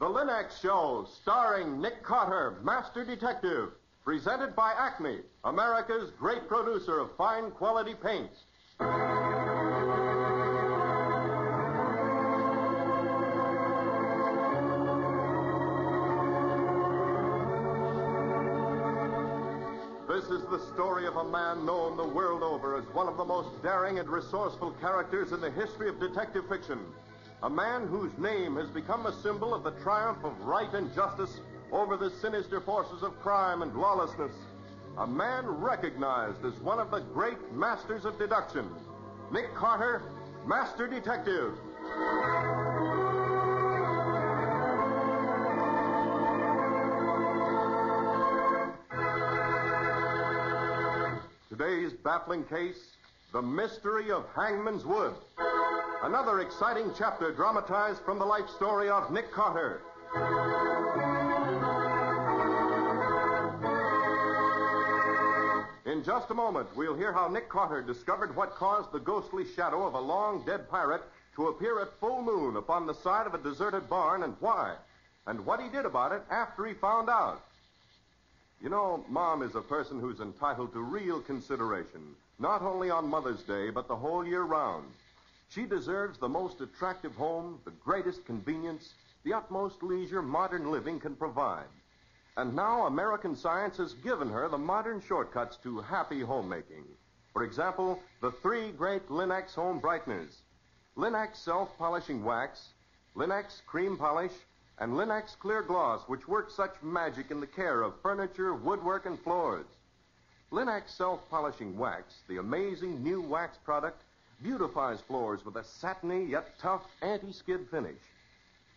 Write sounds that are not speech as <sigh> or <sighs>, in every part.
The Lin-X Show, starring Nick Carter, Master Detective. Presented by Acme, America's great producer of fine quality paints. This is the story of a man known the world over as one of the most daring and resourceful characters in the history of detective fiction. A man whose name has become a symbol of the triumph of right and justice over the sinister forces of crime and lawlessness. A man recognized as one of the great masters of deduction. Nick Carter, Master Detective. Today's baffling case The Mystery of Hangman's Wood. Another exciting chapter dramatized from the life story of Nick Carter. In just a moment, we'll hear how Nick Carter discovered what caused the ghostly shadow of a long dead pirate to appear at full moon upon the side of a deserted barn and why, and what he did about it after he found out. You know, Mom is a person who's entitled to real consideration, not only on Mother's Day, but the whole year round. She deserves the most attractive home, the greatest convenience, the utmost leisure modern living can provide. And now American science has given her the modern shortcuts to happy homemaking. For example, the three great Lin-X home brighteners. Lin-X self-polishing wax, Lin-X cream polish, and Lin-X clear gloss, which works such magic in the care of furniture, woodwork, and floors. Lin-X self-polishing wax, the amazing new wax product, beautifies floors with a satiny yet tough anti-skid finish.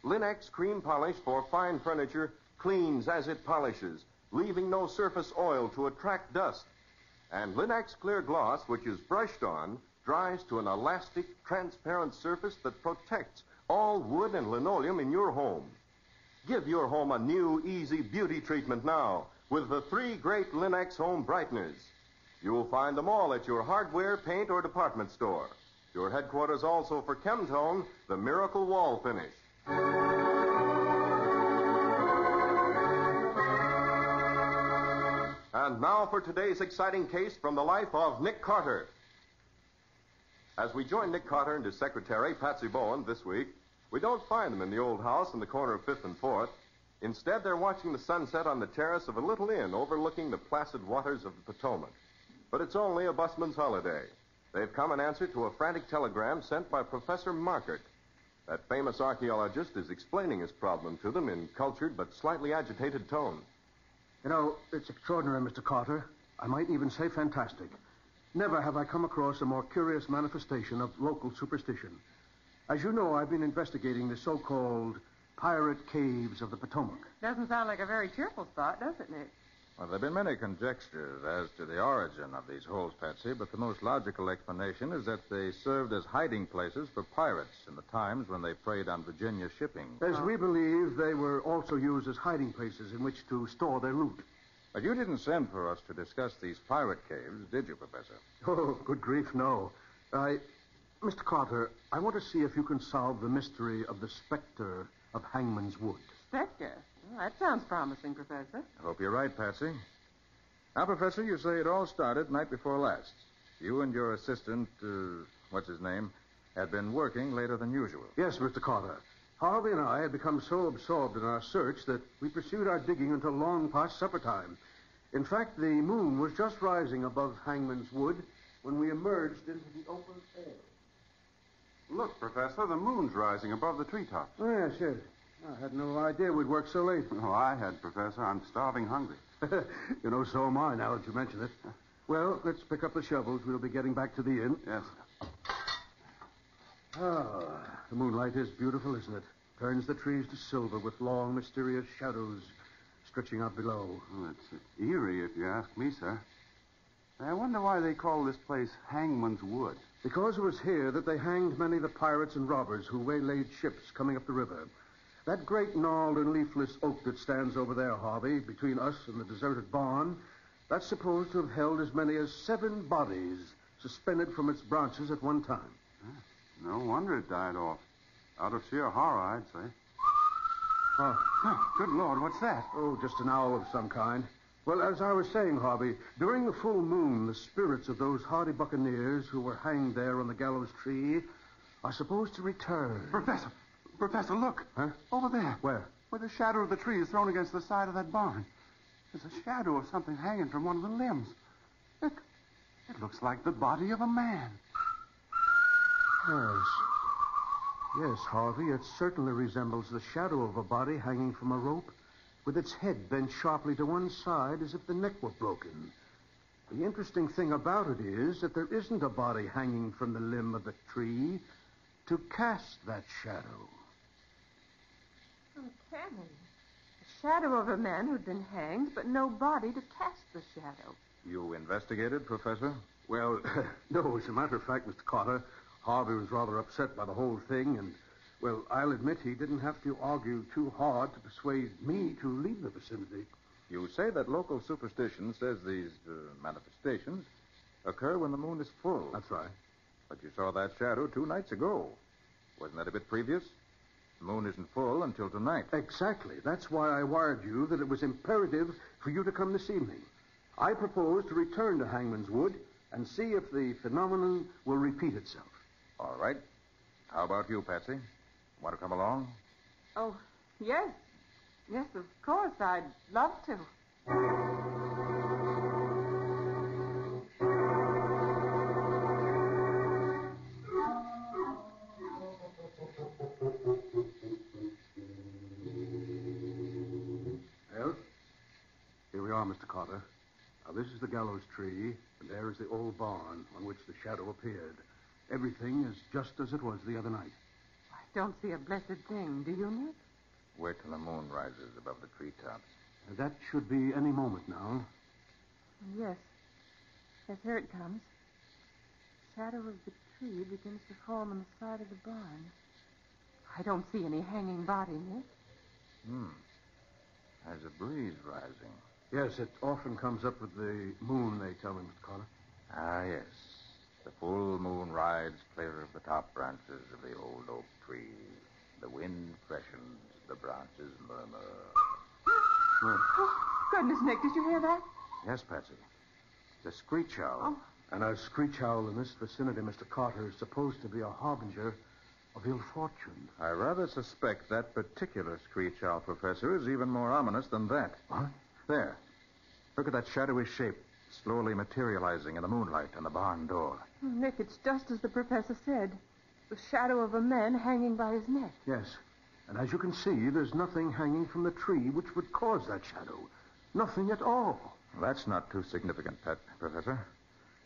Lin-X cream polish for fine furniture cleans as it polishes, leaving no surface oil to attract dust. And Lin-X clear gloss, which is brushed on, dries to an elastic, transparent surface that protects all wood and linoleum in your home. Give your home a new, easy beauty treatment now with the three great Lin-X home brighteners. You'll find them all at your hardware, paint, or department store. Your headquarters also for Chemtone, the Miracle Wall Finish. And now for today's exciting case from the life of Nick Carter. As we join Nick Carter and his secretary, Patsy Bowen, this week, we don't find them in the old house in the corner of Fifth and Fourth. Instead, they're watching the sunset on the terrace of a little inn overlooking the placid waters of the Potomac. But it's only a busman's holiday. They've come in answer to a frantic telegram sent by Professor Markert. That famous archaeologist is explaining his problem to them in cultured but slightly agitated tones. You know, it's extraordinary, Mr. Carter. I might even say fantastic. Never have I come across a more curious manifestation of local superstition. As you know, I've been investigating the so-called pirate caves of the Potomac. Doesn't sound like a very cheerful spot, does it, Nick? Well, there have been many conjectures as to the origin of these holes, Patsy, but the most logical explanation is that they served as hiding places for pirates in the times when they preyed on Virginia shipping. As we believe, they were also used as hiding places in which to store their loot. But you didn't send for us to discuss these pirate caves, did you, Professor? Oh, good grief, no. I. Mr. Carter, I want to see if you can solve the mystery of the specter of Hangman's Wood. Spectre. Well, that sounds promising, Professor. I hope you're right, Patsy. Now, Professor, you say it all started night before last. You and your assistant, uh, what's his name, had been working later than usual. Yes, Mr. Carter. Harvey and I had become so absorbed in our search that we pursued our digging until long past supper time. In fact, the moon was just rising above Hangman's Wood when we emerged into the open air. Look, Professor, the moon's rising above the treetops. Oh, yes, yes. I had no idea we'd work so late. <laughs> Oh, I had, Professor. I'm starving hungry. <laughs> you know, so am I now that you mention it. Well, let's pick up the shovels. We'll be getting back to the inn. Yes. Ah, the moonlight is beautiful, isn't it? Turns the trees to silver with long, mysterious shadows stretching out below. Oh, it's eerie, if you ask me, sir. I wonder why they call this place Hangman's Wood. Because it was here that they hanged many of the pirates and robbers who waylaid ships coming up the river. That great gnarled and leafless oak that stands over there, Harvey, between us and the deserted barn, that's supposed to have held as many as seven bodies suspended from its branches at one time. No wonder it died off. Out of sheer horror, I'd say. Oh, Oh, good Lord, what's that? oh, just an owl of some kind. Well, as I was saying, Harvey, during the full moon, the spirits of those hardy buccaneers who were hanged there on the gallows tree are supposed to return. Professor, Professor, look. Huh? Over there. Where? Where the shadow of the tree is thrown against the side of that barn. There's a shadow of something hanging from one of the limbs. Look. It looks like the body of a man. Yes. Yes, Harvey, it certainly resembles the shadow of a body hanging from a rope with its head bent sharply to one side as if the neck were broken. The interesting thing about it is that there isn't a body hanging from the limb of the tree to cast that shadow. Uncanny. The shadow of a man who'd been hanged, but no body to cast the shadow. You investigated, Professor? Well, <laughs> no, as a matter of fact, Mr. Carter, Harvey was rather upset by the whole thing, and, well, I'll admit he didn't have to argue too hard to persuade me to leave the vicinity. You say that local superstition says these uh, manifestations occur when the moon is full. That's right. But you saw that shadow two nights ago. Wasn't that a bit previous? The moon isn't full until tonight. Exactly. That's why I wired you that it was imperative for you to come this evening. I propose to return to Hangman's Wood and see if the phenomenon will repeat itself. All right. How about you, Patsy? Want to come along? Oh, yes. Yes, of course. I'd love to. Carter. Now, this is the gallows tree, and there is the old barn on which the shadow appeared. Everything is just as it was the other night. I don't see a blessed thing, do you, Nick? Wait till the moon rises above the treetops. Uh, That should be any moment now. Yes. Yes, here it comes. Shadow of the tree begins to form on the side of the barn. I don't see any hanging body, Nick. Hmm. There's a breeze rising. Yes, it often comes up with the moon, they tell me, Mr. Carter. Ah, yes. The full moon rides clear of the top branches of the old oak tree. The wind freshens, the branches murmur. Goodness, Nick, did you hear that? Yes, Patsy. The screech owl. Oh. And a screech owl in this vicinity, Mr. Carter, is supposed to be a harbinger of ill fortune. I rather suspect that particular screech owl, Professor, is even more ominous than that. What? There. Look at that shadowy shape slowly materializing in the moonlight on the barn door. Oh, Nick, it's just as the professor said. The shadow of a man hanging by his neck. Yes. And as you can see, there's nothing hanging from the tree which would cause that shadow. Nothing at all. That's not too significant, Pet, Professor.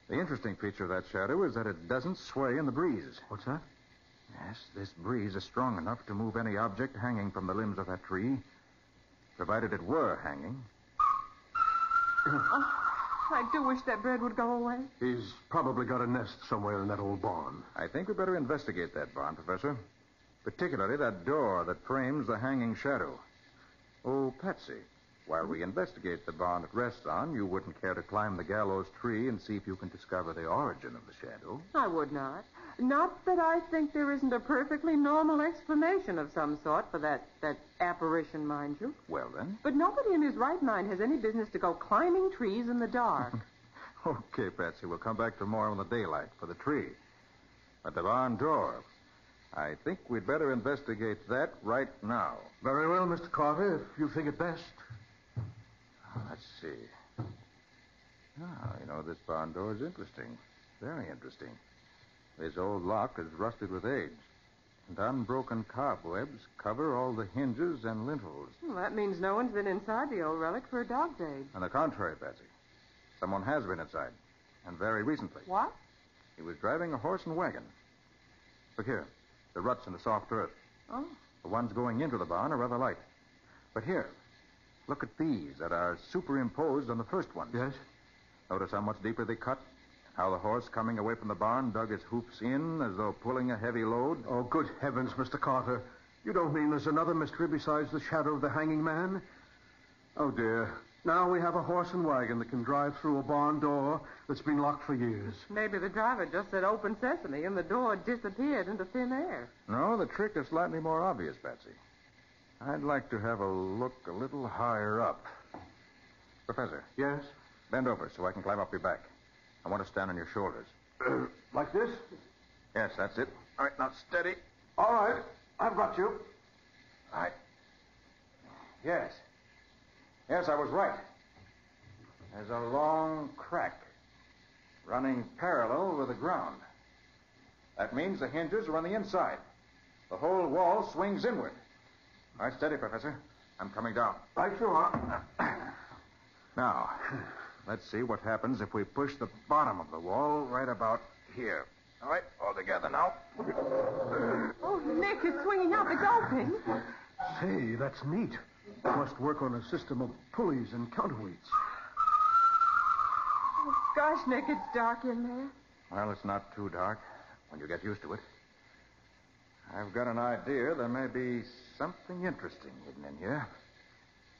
The interesting feature of that shadow is that it doesn't sway in the breeze. What's that? Yes, this breeze is strong enough to move any object hanging from the limbs of that tree, provided it were hanging. Oh, I do wish that bird would go away. He's probably got a nest somewhere in that old barn. I think we'd better investigate that barn, Professor. Particularly that door that frames the hanging shadow. Oh, Patsy, while we investigate the barn it rests on, you wouldn't care to climb the gallows tree and see if you can discover the origin of the shadow. I would not. Not that I think there isn't a perfectly normal explanation of some sort for that, that apparition, mind you. Well, then. But nobody in his right mind has any business to go climbing trees in the dark. <laughs> Okay, Patsy, we'll come back tomorrow in the daylight for the tree. But the barn door. I think we'd better investigate that right now. Very well, Mr. Carter, if you think it best. Let's see. Ah, you know, this barn door is interesting. Very interesting. This old lock is rusted with age, and unbroken cobwebs cover all the hinges and lintels. well, that means no one's been inside the old relic for a dog day. On the contrary, Patsy, someone has been inside, and very recently. What? He was driving a horse and wagon. Look here, the ruts in the soft earth. Oh, The ones going into the barn are rather light. But here, look at these that are superimposed on the first ones. Yes? Notice how much deeper they cut? How the horse coming away from the barn dug his hoofs in as though pulling a heavy load? Oh, good heavens, Mr. Carter. You don't mean there's another mystery besides the shadow of the hanging man? Oh, dear. Now we have a horse and wagon that can drive through a barn door that's been locked for years. maybe the driver just said open sesame and the door disappeared into thin air. No, the trick is slightly more obvious, Patsy. I'd like to have a look a little higher up. Professor, Yes? bend over so I can climb up your back. I want to stand on your shoulders. Uh, <clears throat> like this? Yes, that's it. All right, now steady. All right. I've got you. All right. Yes. Yes, I was right. There's a long crack running parallel with the ground. That means the hinges are on the inside. The whole wall swings inward. All right, steady, Professor. I'm coming down. Right you are. Now, let's see what happens if we push the bottom of the wall right about here. All right, all together now. Oh, Nick, it's swinging out. It's open. Say, that's neat. Must work on a system of pulleys and counterweights. Oh, gosh, Nick, it's dark in there. Well, it's not too dark when you get used to it. I've got an idea there may be something interesting hidden in here.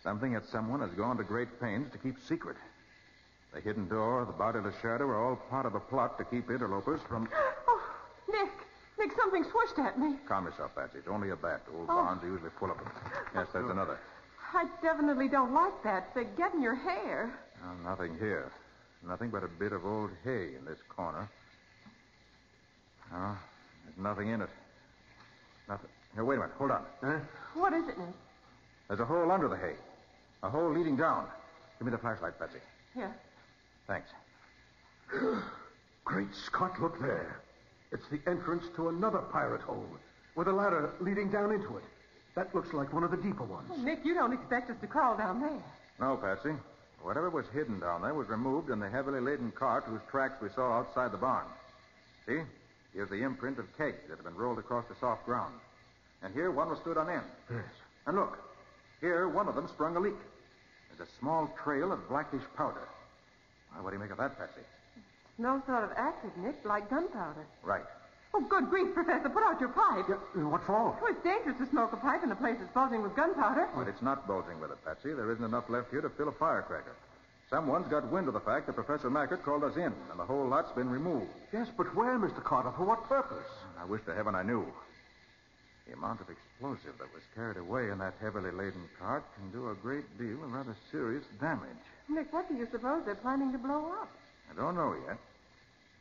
Something that someone has gone to great pains to keep secret. The hidden door, the bodiless shadow are all part of a plot to keep interlopers from. <gasps> Oh, Nick, Nick, something swished at me. Calm yourself, Patsy. It's only a bat. Old Oh. barns are usually full of them. Yes, there's another. I definitely don't like that. They get in your hair. Oh, nothing here. Nothing but a bit of old hay in this corner. No, there's nothing in it. Nothing. Here, wait a minute. Hold on. Huh? What is it, Nick? There's a hole under the hay. A hole leading down. Give me the flashlight, Patsy. Here. Thanks. <sighs> Great Scott, look there. It's the entrance to another pirate hole with a ladder leading down into it. That looks like one of the deeper ones. Oh, Nick, you don't expect us to crawl down there. No, Patsy. Whatever was hidden down there was removed in the heavily laden cart whose tracks we saw outside the barn. See? Here's the imprint of kegs that have been rolled across the soft ground. And here one was stood on end. Yes. And look, here one of them sprung a leak. There's a small trail of blackish powder. Well, what do you make of that, Patsy? No sort of acid, Nick, like gunpowder. Right. Oh, good grief, Professor, put out your pipe. Yeah, uh, what for? Oh, it's dangerous to smoke a pipe in a place that's bulging with gunpowder. But it's not bulging with it, Patsy. There isn't enough left here to fill a firecracker. Someone's got wind of the fact that Professor Mackert called us in, and the whole lot's been removed. Yes, but where, Mr. Carter? For what purpose? I wish to heaven I knew. The amount of explosive that was carried away in that heavily laden cart can do a great deal of rather serious damage. Nick, what do you suppose they're planning to blow up? I don't know yet,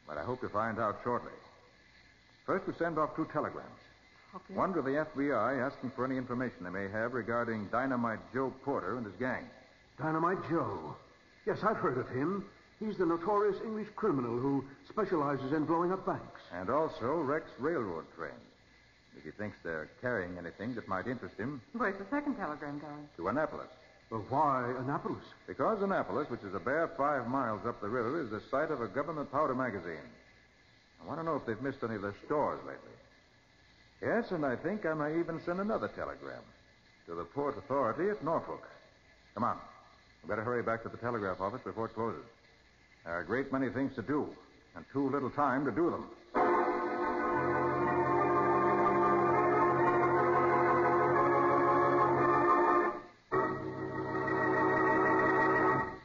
but I hope to find out shortly. First, we send off two telegrams. Okay. One to the FBI asking for any information they may have regarding Dynamite Joe Porter and his gang. Dynamite Joe. Yes, I've heard of him. He's the notorious English criminal who specializes in blowing up banks. And also wrecks railroad trains. If he thinks they're carrying anything that might interest him, Where's the second telegram going? to Annapolis. Well, why Annapolis? Because Annapolis, which is a bare five miles up the river, is the site of a government powder magazine. I want to know if they've missed any of their stores lately. Yes, and I think I may even send another telegram to the port authority at Norfolk. Come on. Better hurry back to the telegraph office before it closes. There are a great many things to do, and too little time to do them.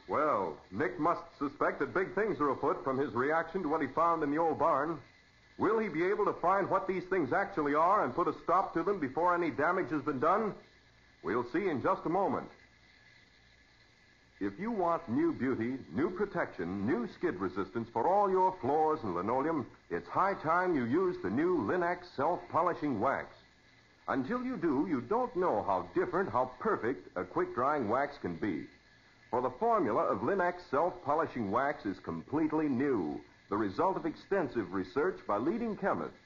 Well, Nick must suspect that big things are afoot from his reaction to what he found in the old barn. Will he be able to find what these things actually are and put a stop to them before any damage has been done? We'll see in just a moment. If you want new beauty, new protection, new skid resistance for all your floors and linoleum, it's high time you use the new Lin-X self-polishing wax. Until you do, you don't know how different, how perfect a quick-drying wax can be. For the formula of Lin-X self-polishing wax is completely new, the result of extensive research by leading chemists.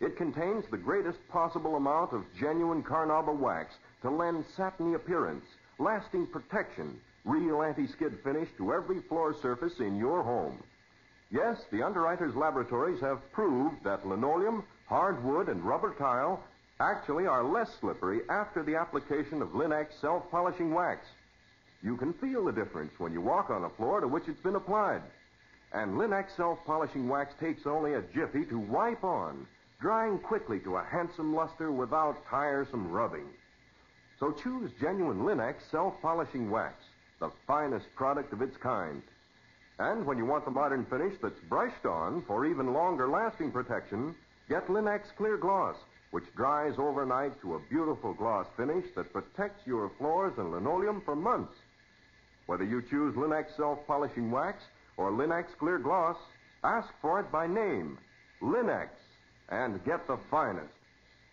It contains the greatest possible amount of genuine carnauba wax to lend satiny appearance, lasting protection, real anti-skid finish to every floor surface in your home. Yes, the underwriters' laboratories have proved that linoleum, hardwood, and rubber tile actually are less slippery after the application of Lin-X self-polishing wax. You can feel the difference when you walk on a floor to which it's been applied. And Lin-X self-polishing wax takes only a jiffy to wipe on, drying quickly to a handsome luster without tiresome rubbing. So choose genuine Lin-X self-polishing wax, the finest product of its kind. And when you want the modern finish that's brushed on for even longer lasting protection, get Lin-X Clear Gloss, which dries overnight to a beautiful gloss finish that protects your floors and linoleum for months. Whether you choose Lin-X self-polishing wax or Lin-X clear gloss, ask for it by name, Lin-X, and get the finest.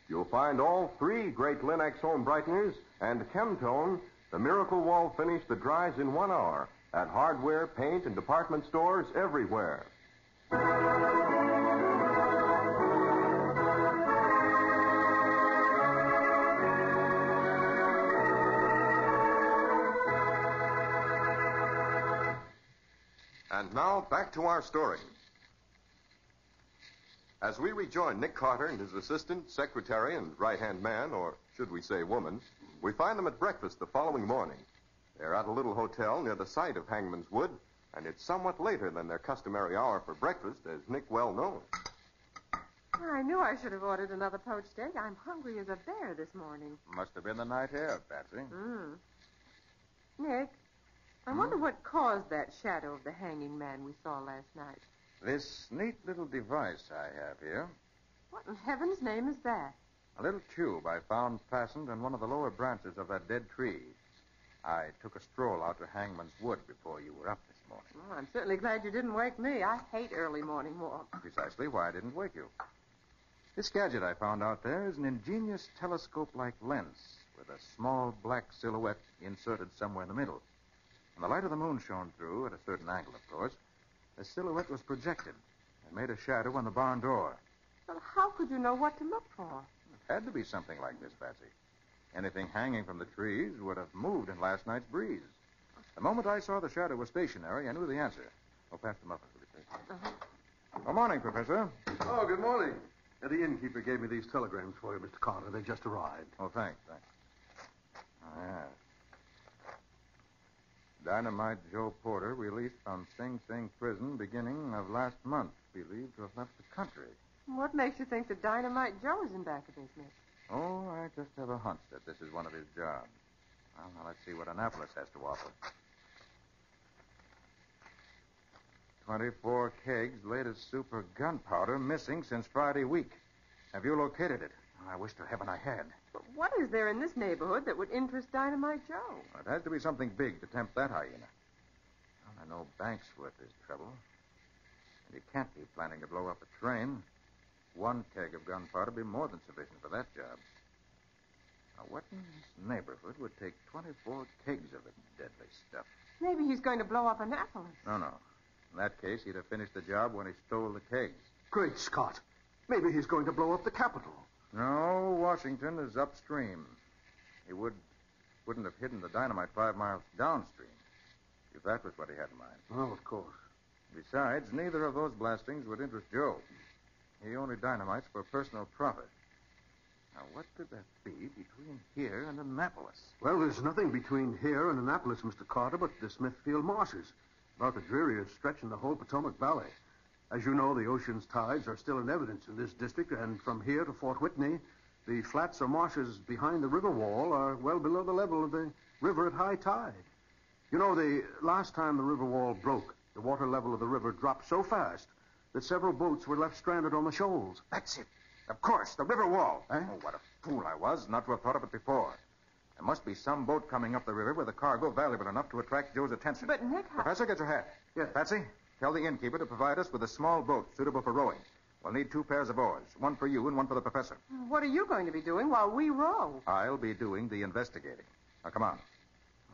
You'll find all three great Lin-X home brighteners and Chemtone, the miracle wall finish that dries in one hour, at hardware, paint, and department stores everywhere. And now, back to our story. As we rejoin Nick Carter and his assistant, secretary, and right hand man, or should we say woman, we find them at breakfast the following morning. They're at a little hotel near the site of Hangman's Wood, and it's somewhat later than their customary hour for breakfast, as Nick well knows. I knew I should have ordered another poached egg. I'm hungry as a bear this morning. Must have been the night air, Patsy. Mm. Nick, I wonder what caused that shadow of the hanging man we saw last night. This neat little device I have here, What in heaven's name is that? A little tube I found fastened in one of the lower branches of that dead tree. I took a stroll out to Hangman's Wood before you were up this morning. Well, I'm certainly glad you didn't wake me. I hate early morning walks. Precisely why I didn't wake you. This gadget I found out there is an ingenious telescope like lens with a small black silhouette inserted somewhere in the middle. When the light of the moon shone through, at a certain angle, of course, the silhouette was projected and made a shadow on the barn door. Well, how could you know what to look for? It had to be something like this, Patsy. Anything hanging from the trees would have moved in last night's breeze. The moment I saw the shadow was stationary, I knew the answer. Oh, pass the muffins, will you, please? Uh-huh. Good morning, Professor. Oh, good morning. The innkeeper gave me these telegrams for you, Mr. Carter. They just arrived. Oh, thanks, thanks. Oh, yeah. Dynamite Joe Porter released from Sing Sing prison beginning of last month, believed to have left the country. What makes you think that Dynamite Joe is in back of this, Nick? Oh, I just have a hunch that this is one of his jobs. Well, now let's see what Annapolis has to offer. 24 kegs, latest super gunpowder, missing since Friday week. Have you located it? I wish to heaven I had. But what is there in this neighborhood that would interest Dynamite Joe? It has to be something big to tempt that hyena. Well, I know Banksworth is trouble. And he can't be planning to blow up a train. One keg of gunpowder would be more than sufficient for that job. Now, what in this neighborhood would take 24 kegs of the deadly stuff? Maybe he's going to blow up Annapolis. No, no. In that case, he'd have finished the job when he stole the kegs. Great Scott. Maybe he's going to blow up the Capitol. No, Washington is upstream. He would wouldn't have hidden the dynamite five miles downstream if that was what he had in mind. Oh, of course. Besides, neither of those blastings would interest Joe. He only dynamites for personal profit. Now, what could that be between here and Annapolis? Well, there's nothing between here and Annapolis, Mr. Carter, but the Smithfield Marshes. About the dreariest stretch in the whole Potomac Valley. As you know, the ocean's tides are still in evidence in this district, and from here to Fort Whitney, the flats or marshes behind the river wall are well below the level of the river at high tide. You know, the last time the river wall broke, the water level of the river dropped so fast that several boats were left stranded on the shoals. That's it. Of course, the river wall. Eh? Oh, what a fool I was not to have thought of it before. There must be some boat coming up the river with a cargo valuable enough to attract Joe's attention. But, Nick, how... Professor, get your hat. Yes. Patsy, tell the innkeeper to provide us with a small boat suitable for rowing. We'll need two pairs of oars, one for you and one for the professor. What are you going to be doing while we row? I'll be doing the investigating. Now, come on.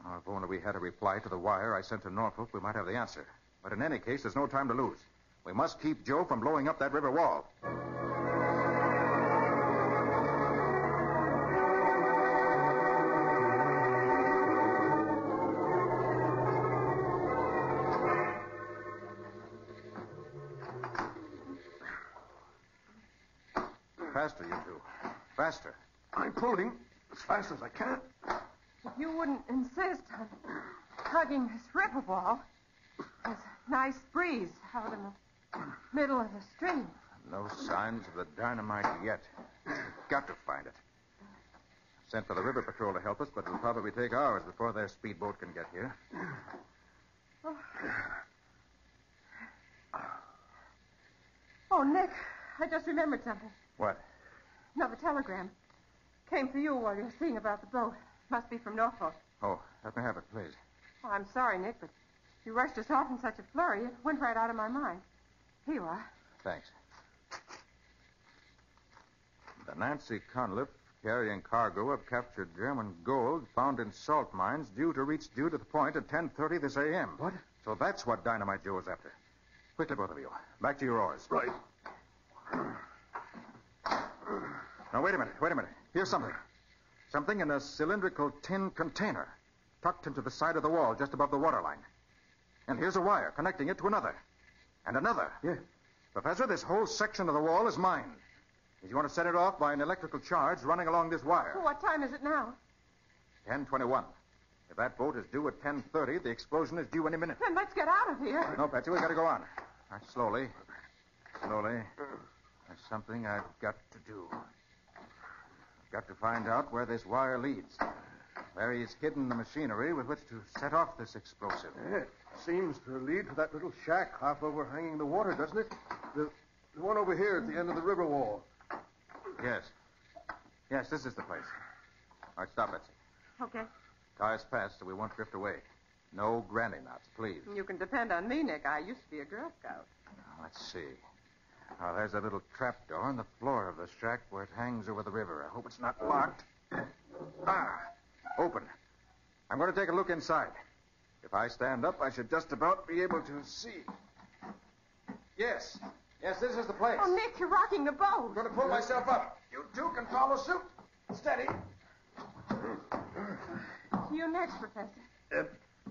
Oh, if only we had a reply to the wire I sent to Norfolk, we might have the answer. But in any case, there's no time to lose. We must keep Joe from blowing up that river wall. Faster, you two. Faster. I'm pulling as fast as I can. You wouldn't insist on hugging this river wall, there's a nice breeze out in the middle of the stream. No signs of the dynamite yet. We've got to find it. Sent for the river patrol to help us, but it'll probably take hours before their speedboat can get here. Oh, Nick, I just remembered something. What? Another telegram. Came for you while you were seeing about the boat. Must be from Norfolk. Oh, let me have it, please. Oh, I'm sorry, Nick, but you rushed us off in such a flurry, it went right out of my mind. Here you are. Thanks. The Nancy Cunliffe, carrying cargo of captured German gold found in salt mines due to reach due to the point at 10.30 this a.m. What? So that's what Dynamite Joe is after. Quickly, both of you. Back to your oars. Right. Now, wait a minute. Wait a minute. Here's something. Something in a cylindrical tin container tucked into the side of the wall just above the waterline. And here's a wire connecting it to another. And another. Yeah. Professor, this whole section of the wall is mine. If you want to set it off by an electrical charge running along this wire. What time is it now? 1021. If that boat is due at 1030, the explosion is due any minute. Then let's get out of here. No, Patsy, we've got to go on. All right, slowly. Slowly. There's something I've got to do. I've got to find out where this wire leads. Where he's hidden the machinery with which to set off this explosive. Yeah, it seems to lead to that little shack half overhanging the water, doesn't it? The, the one over here at the end of the river wall. Yes. Yes, this is the place. All right, stop, Betsy. Okay. Tie us fast so we won't drift away. No granny knots, please. You can depend on me, Nick. I used to be a Girl Scout. Now, let's see. Now, there's a little trap door in the floor of the shack where it hangs over the river. I hope it's not locked. <clears throat> Ah, open. I'm going to take a look inside. If I stand up, I should just about be able to see. Yes. Yes, this is the place. Oh, Nick, you're rocking the boat. I'm going to pull myself up. You two can follow suit. Steady. You next, Professor. Uh,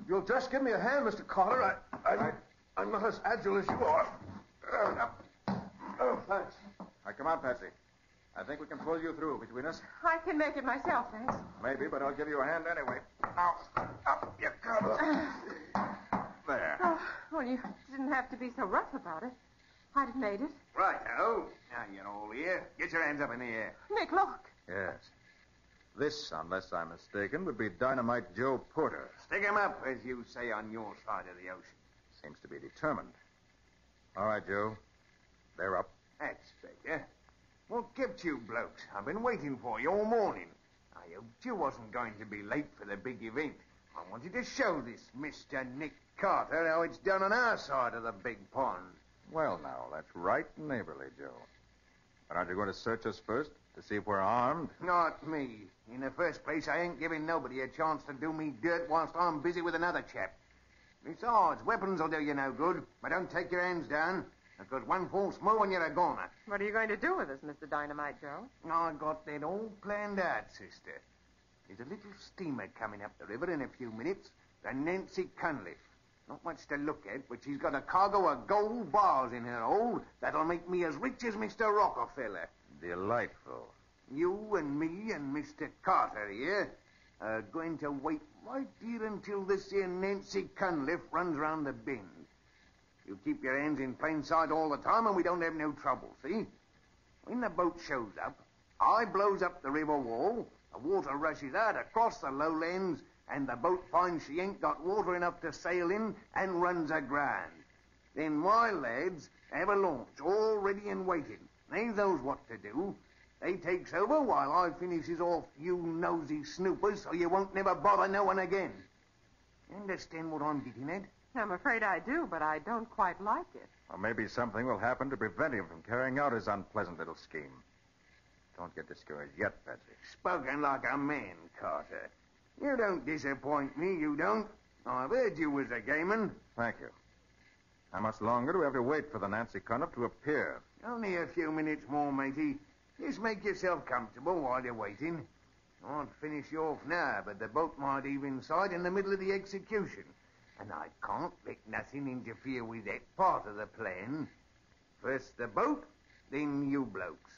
you'll just give me a hand, Mr. Carter. I, I, I'm not as agile as you are. Uh, oh, thanks. All right, come on, Patsy. I think we can pull you through between us. I can make it myself, thanks. Maybe, but I'll give you a hand anyway. Now, up you come. <sighs> There. Oh, well, you didn't have to be so rough about it. I'd have made it. Right, now. Now you're all here. Get your hands up in the air. Nick, look. Yes. This, unless I'm mistaken, would be Dynamite Joe Porter. Stick him up, as you say on your side of the ocean. Seems to be determined. All right, Joe. They're up. That's better. What kept you blokes? I've been waiting for you all morning. I hoped you wasn't going to be late for the big event. I wanted to show this Mr. Nick Carter how it's done on our side of the big pond. Well, now, that's right neighborly, Joe. But aren't you going to search us first to see if we're armed? Not me. In the first place, I ain't giving nobody a chance to do me dirt whilst I'm busy with another chap. Besides, weapons will do you no good, but don't take your hands down, because one false move and you're a goner. What are you going to do with us, Mr. Dynamite Joe? I got that all planned out, sister. There's a little steamer coming up the river in a few minutes, the Nancy Cunliffe. Not much to look at, but she's got a cargo of gold bars in her hold that'll make me as rich as Mr. Rockefeller. Delightful. You and me and Mr. Carter here are going to wait right here until this here Nancy Cunliffe runs round the bend. You keep your hands in plain sight all the time and we don't have no trouble, see? When the boat shows up, I blows up the river wall, the water rushes out across the lowlands, and the boat finds she ain't got water enough to sail in and runs aground. Then my lads have a launch all ready and waiting. They knows what to do. They takes over while I finishes off you nosy snoopers so you won't never bother no one again. Understand what I'm getting at? I'm afraid I do, but I don't quite like it. Or maybe something will happen to prevent him from carrying out his unpleasant little scheme. Don't get discouraged yet, Patsy. Spoken like a man, Carter. You don't disappoint me, you don't. I've heard you was a gameman. Thank you. How much longer do we have to wait for the Nancy Cunliffe to appear? Only a few minutes more, matey. Just make yourself comfortable while you're waiting. I'd finish you off now, but the boat might heave inside in the middle of the execution. And I can't let nothing interfere with that part of the plan. First the boat, then you blokes.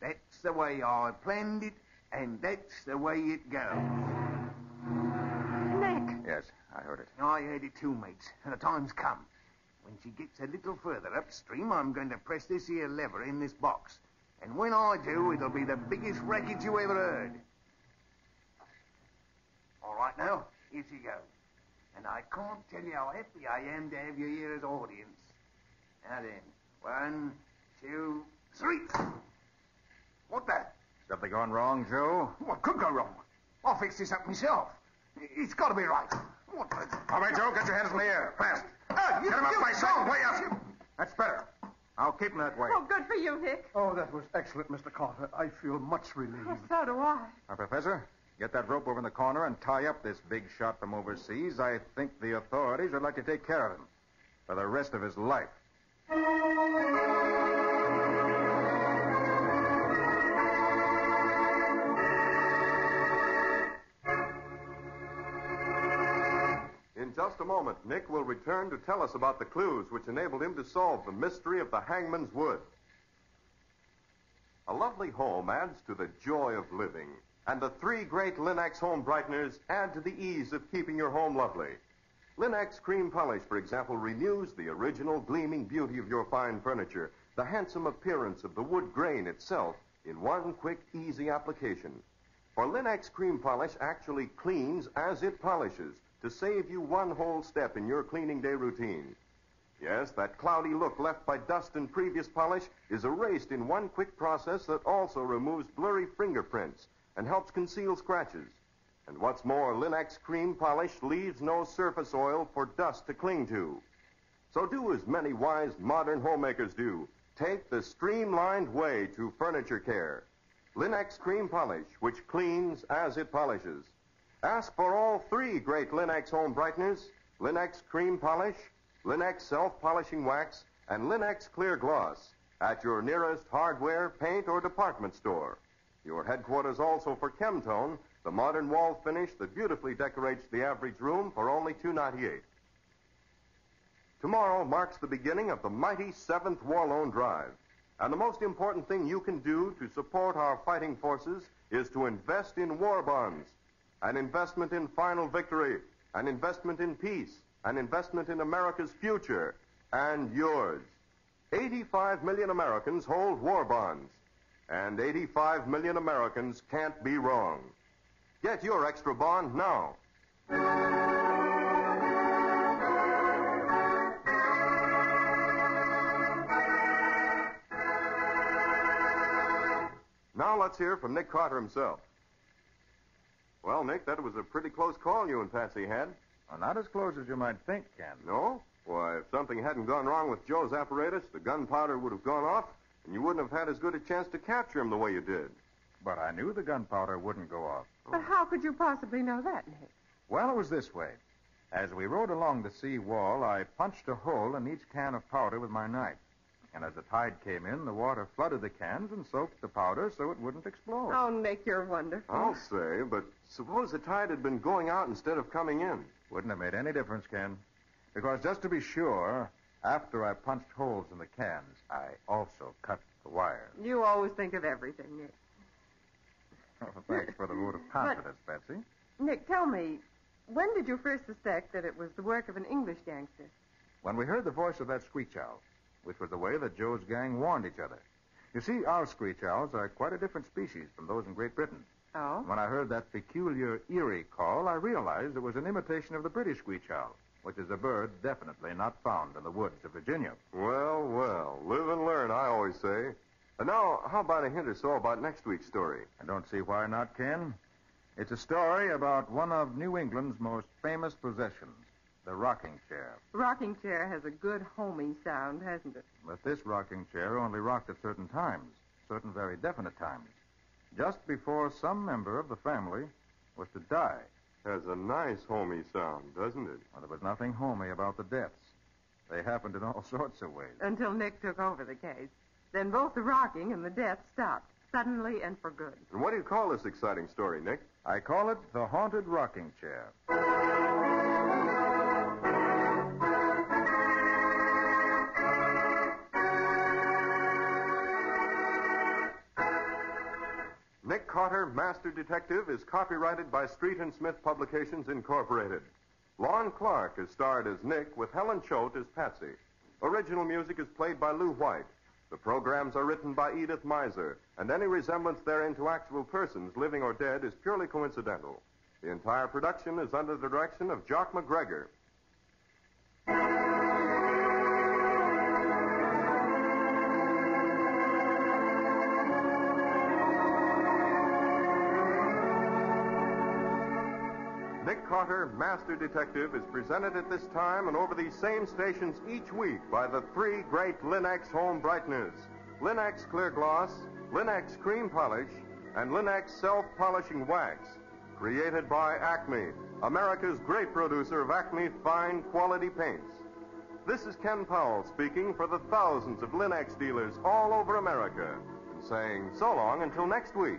That's the way I planned it, and that's the way it goes. Nick! Yes, I heard it. I heard it too, mates, and the time's come. When she gets a little further upstream, I'm going to press this here lever in this box. And when I do, it'll be the biggest racket you ever heard. All right now, here she goes. And I can't tell you how happy I am to have you here as audience. Now then, one, two, three. What the? Something gone wrong, Joe? What could go wrong? I'll fix this up myself. It's got to be right. What? All right, Joe, get your hands in the air. Fast. Uh, you, Get him up you- by sight. Way up. you- That's better. I'll keep him that way. Oh, good for you, Nick. Oh, that was excellent, Mr. Carter. I feel much relieved. Oh, so do I. Now, Professor, get that rope over in the corner and tie up this big shot from overseas. I think the authorities would like to take care of him for the rest of his life. In just a moment, Nick will return to tell us about the clues which enabled him to solve the mystery of the hangman's wood. A lovely home adds to the joy of living, and the three great Lin-X home brighteners add to the ease of keeping your home lovely. Lin-X Cream Polish, for example, renews the original gleaming beauty of your fine furniture, the handsome appearance of the wood grain itself, in one quick, easy application. For Lin-X Cream Polish actually cleans as it polishes to save you one whole step in your cleaning day routine. Yes, that cloudy look left by dust and previous polish is erased in one quick process that also removes blurry fingerprints and helps conceal scratches. And what's more, Lin-X Cream Polish leaves no surface oil for dust to cling to. So do as many wise modern homemakers do. Take the streamlined way to furniture care. Lin-X Cream Polish, which cleans as it polishes. Ask for all three great Lin-X home brighteners Lin-X Cream Polish, Lin-X Self Polishing Wax, and Lin-X Clear Gloss at your nearest hardware, paint, or department store. Your headquarters also for Chemtone, the modern wall finish that beautifully decorates the average room for only $2.98. Tomorrow marks the beginning of the mighty seventh War Loan Drive. And the most important thing you can do to support our fighting forces is to invest in war bonds. An investment in final victory, an investment in peace, an investment in America's future and yours. 85 million Americans hold war bonds, and 85 million Americans can't be wrong. Get your extra bond now. Now let's hear from Nick Carter himself. Well, Nick, that was a pretty close call you and Patsy had. Well, not as close as you might think, Ken. No? Why, if something hadn't gone wrong with Joe's apparatus, the gunpowder would have gone off, and you wouldn't have had as good a chance to capture him the way you did. But I knew the gunpowder wouldn't go off. But how could you possibly know that, Nick? Well, it was this way. As we rode along the sea wall, I punched a hole in each can of powder with my knife. And as the tide came in, the water flooded the cans and soaked the powder so it wouldn't explode. Oh, Nick, you're wonderful. I'll say, but suppose the tide had been going out instead of coming in. Wouldn't have made any difference, Ken. Because just to be sure, after I punched holes in the cans, I also cut the wires. You always think of everything, Nick. <laughs> Thanks for the vote of <laughs> confidence, Betsy. Nick, tell me, when did you first suspect that it was the work of an English gangster? When we heard the voice of that screech owl, which was the way that Joe's gang warned each other. You see, our screech owls are quite a different species from those in Great Britain. Oh? When I heard that peculiar, eerie call, I realized it was an imitation of the British screech owl, which is a bird definitely not found in the woods of Virginia. Well, well, live and learn, I always say. And now, how about a hint or so about next week's story? I don't see why not, Ken. It's a story about one of New England's most famous possessions, the rocking chair. Rocking chair has a good homey sound, hasn't it? But this rocking chair only rocked at certain times, certain very definite times, just before some member of the family was to die. Has a nice homey sound, doesn't it? Well, there was nothing homey about the deaths. They happened in all <laughs> sorts of ways. Until Nick took over the case. Then both the rocking and the death stopped, suddenly and for good. And what do you call this exciting story, Nick? I call it the haunted rocking chair. Carter, Master Detective, is copyrighted by Street and Smith Publications, Incorporated. Lon Clark is starred as Nick, with Helen Choate as Patsy. Original music is played by Lou White. The programs are written by Edith Meiser, and any resemblance therein to actual persons, living or dead, is purely coincidental. The entire production is under the direction of Jock MacGregor. Carter, Master Detective, is presented at this time and over these same stations each week by the three great Lin-X home brighteners Lin-X Clear Gloss, Lin-X Cream Polish, and Lin-X Self Polishing Wax. Created by Acme, America's great producer of Acme fine quality paints. This is Ken Powell speaking for the thousands of Lin-X dealers all over America and saying so long until next week.